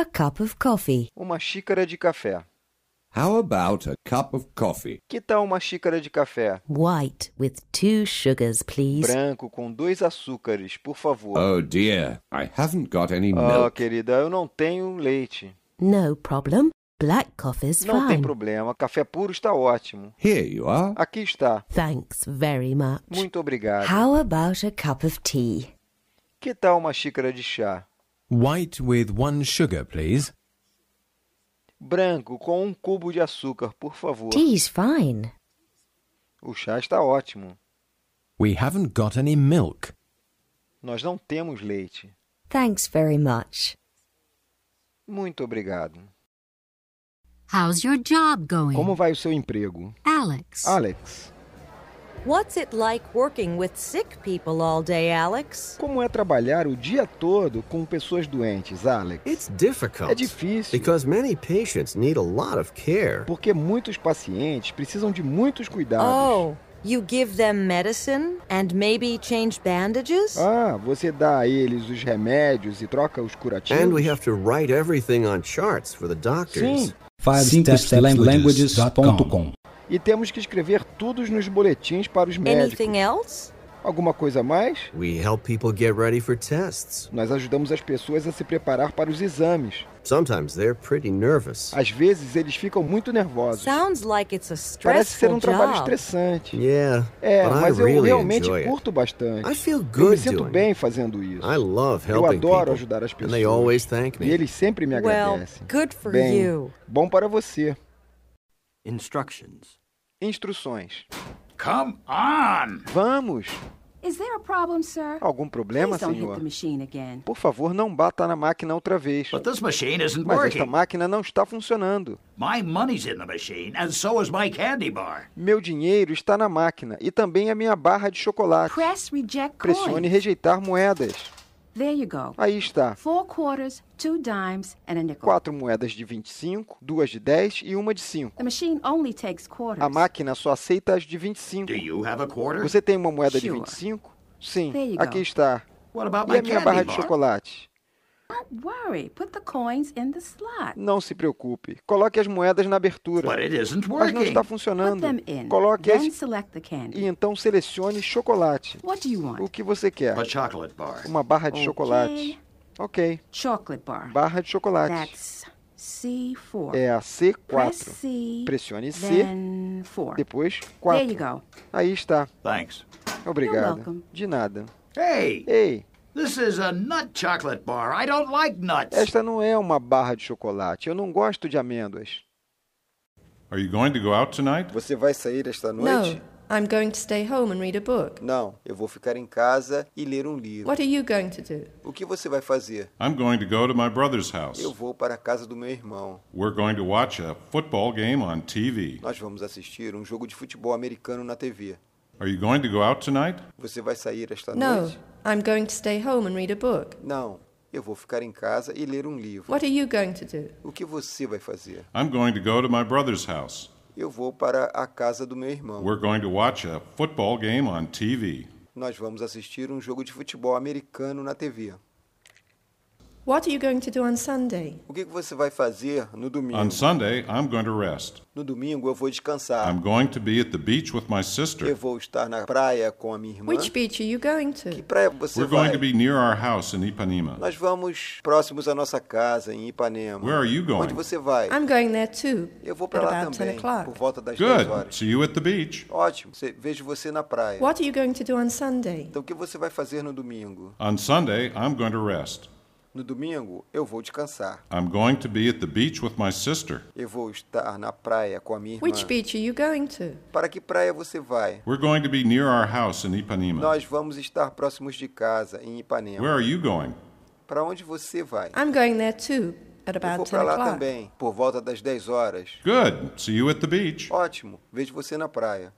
a cup of coffee? Uma xícara de café. How about a cup of coffee? Que tal uma xícara de café? White with two sugars, please. Branco com dois açúcares, por favor. Oh dear, I haven't got any Ah, milk. querida, eu não tenho leite. No problem. Black coffee's Não tem fine. problema, café puro está ótimo. Here you are. Aqui está. Thanks very much. Muito obrigado. How about a cup of tea? Que tal uma xícara de chá? White with one sugar, please. Branco com um cubo de açúcar, por favor. Tea's fine. O chá está ótimo. We haven't got any milk. Nós não temos leite. Thanks very much. Muito obrigado. How's your job going? Como vai o seu emprego? Alex. Alex, What's it like working with sick people all day, Alex? como é trabalhar o dia todo com pessoas doentes, Alex? It's difficult. É difícil. Because many patients need a lot of care. Porque muitos pacientes precisam de muitos cuidados. Oh, you give them medicine and maybe change bandages? Ah, você dá a eles os remédios e troca os curativos? And we have to write everything on charts for the doctors. Sim, 5stepslanguages.com e temos que escrever tudo nos boletins para os médicos. Anything else? Alguma coisa mais? We help people get ready for tests. Nós ajudamos as pessoas a se preparar para os exames. Sometimes they're pretty nervous. Às vezes eles ficam muito nervosos. Sounds like it's a Parece ser stressful um trabalho job. estressante. Yeah, É, I mas eu really realmente curto bastante. I feel Eu me good sinto doing bem fazendo isso. I love Eu helping adoro people. ajudar as And pessoas. they always thank E me. eles sempre me Well, agradecem. good for Bem, you. bom para você. Instructions. Instruções. Come on! Vamos! Is there a problem, sir? Algum problema, Please don't hit senhor? the machine again. Por favor, não bata na máquina outra vez. But this machine isn't Mas esta working. máquina não está funcionando. My money's in the machine, and so is my candy bar. Meu dinheiro está na máquina e também a minha barra de chocolate. Press reject Pressione coins. rejeitar moedas. There you go. Aí está. Four quarters, two dimes, and a nickel. Quatro moedas de 25, duas de 10 e uma de 5. The machine only takes quarters. A máquina só aceita as de 25. Do you have a quarter? Você tem uma moeda de Sure. 25? Sim, There you go. aqui está. What about E my a minha candy barra de bar? chocolate? Don't worry. Put the coins in the slot. Não se preocupe. Coloque as moedas na abertura. But it isn't Mas não working. está Put funcionando. them in. Coloque then as select the e candy. então selecione chocolate. What do you want? O que você quer? A chocolate bar. Uma barra de Okay. chocolate. Ok. Chocolate bar. Barra de chocolate. That's C4. É a Press C4. C, Pressione C, then 4. depois There you 4. go. Aí está. Thanks. Obrigado. welcome. De nada. Hey, Ei, this is a nut chocolate bar. I don't like nuts. esta não é uma barra de chocolate. Eu não gosto de amêndoas. Are you going to go out tonight? Você vai sair esta noite? No, I'm going to stay home and read a book. Não, eu vou ficar em casa e ler um livro. What are you going to do? O que você vai fazer? I'm going to go to my brother's house. Eu vou para a casa do meu irmão. We're going to watch a football game on TV. Nós vamos assistir um jogo de futebol americano na TV. Are you going to go out tonight? Você vai sair esta No, noite? I'm going to stay home and read a book. Não, eu vou ficar em casa e ler um livro. What are you going to do? O que você vai fazer? I'm going to go to my brother's house. Eu vou para a casa do meu irmão. We're going to watch a football game on TV. Nós vamos assistir um jogo de futebol americano na TV. What are you going to do on Sunday? O que que você vai fazer no domingo? On Sunday, I'm going to rest. No domingo eu vou descansar. I'm going to be at the beach with my Eu sister. vou estar na praia com a minha irmã. Which beach are you going Que to? praia você We're vai? going to be near our house in Ipanema. Nós vamos próximos à nossa casa em Ipanema. Where are you going? Onde você vai? I'm going there too. Eu vou para lá about 10 também, o'clock. por volta das 10 Good. horas. See you at the beach. Ótimo, vejo você na praia. What are you going to do on Sunday? Então o que você vai fazer no domingo? On Sunday, I'm going to rest. No domingo eu vou descansar. I'm going to be at the beach with my sister. Eu vou estar na praia com a minha irmã. Which beach are you going to? Para que praia você vai? We're going to be near our house in Ipanema. Nós vamos estar próximos de casa em Ipanema. Where are you going? Para onde você vai? I'm going there too at Eu vou about 10 para lá também, por volta das 10 horas. Good. See you at the beach. Ótimo, vejo você na praia.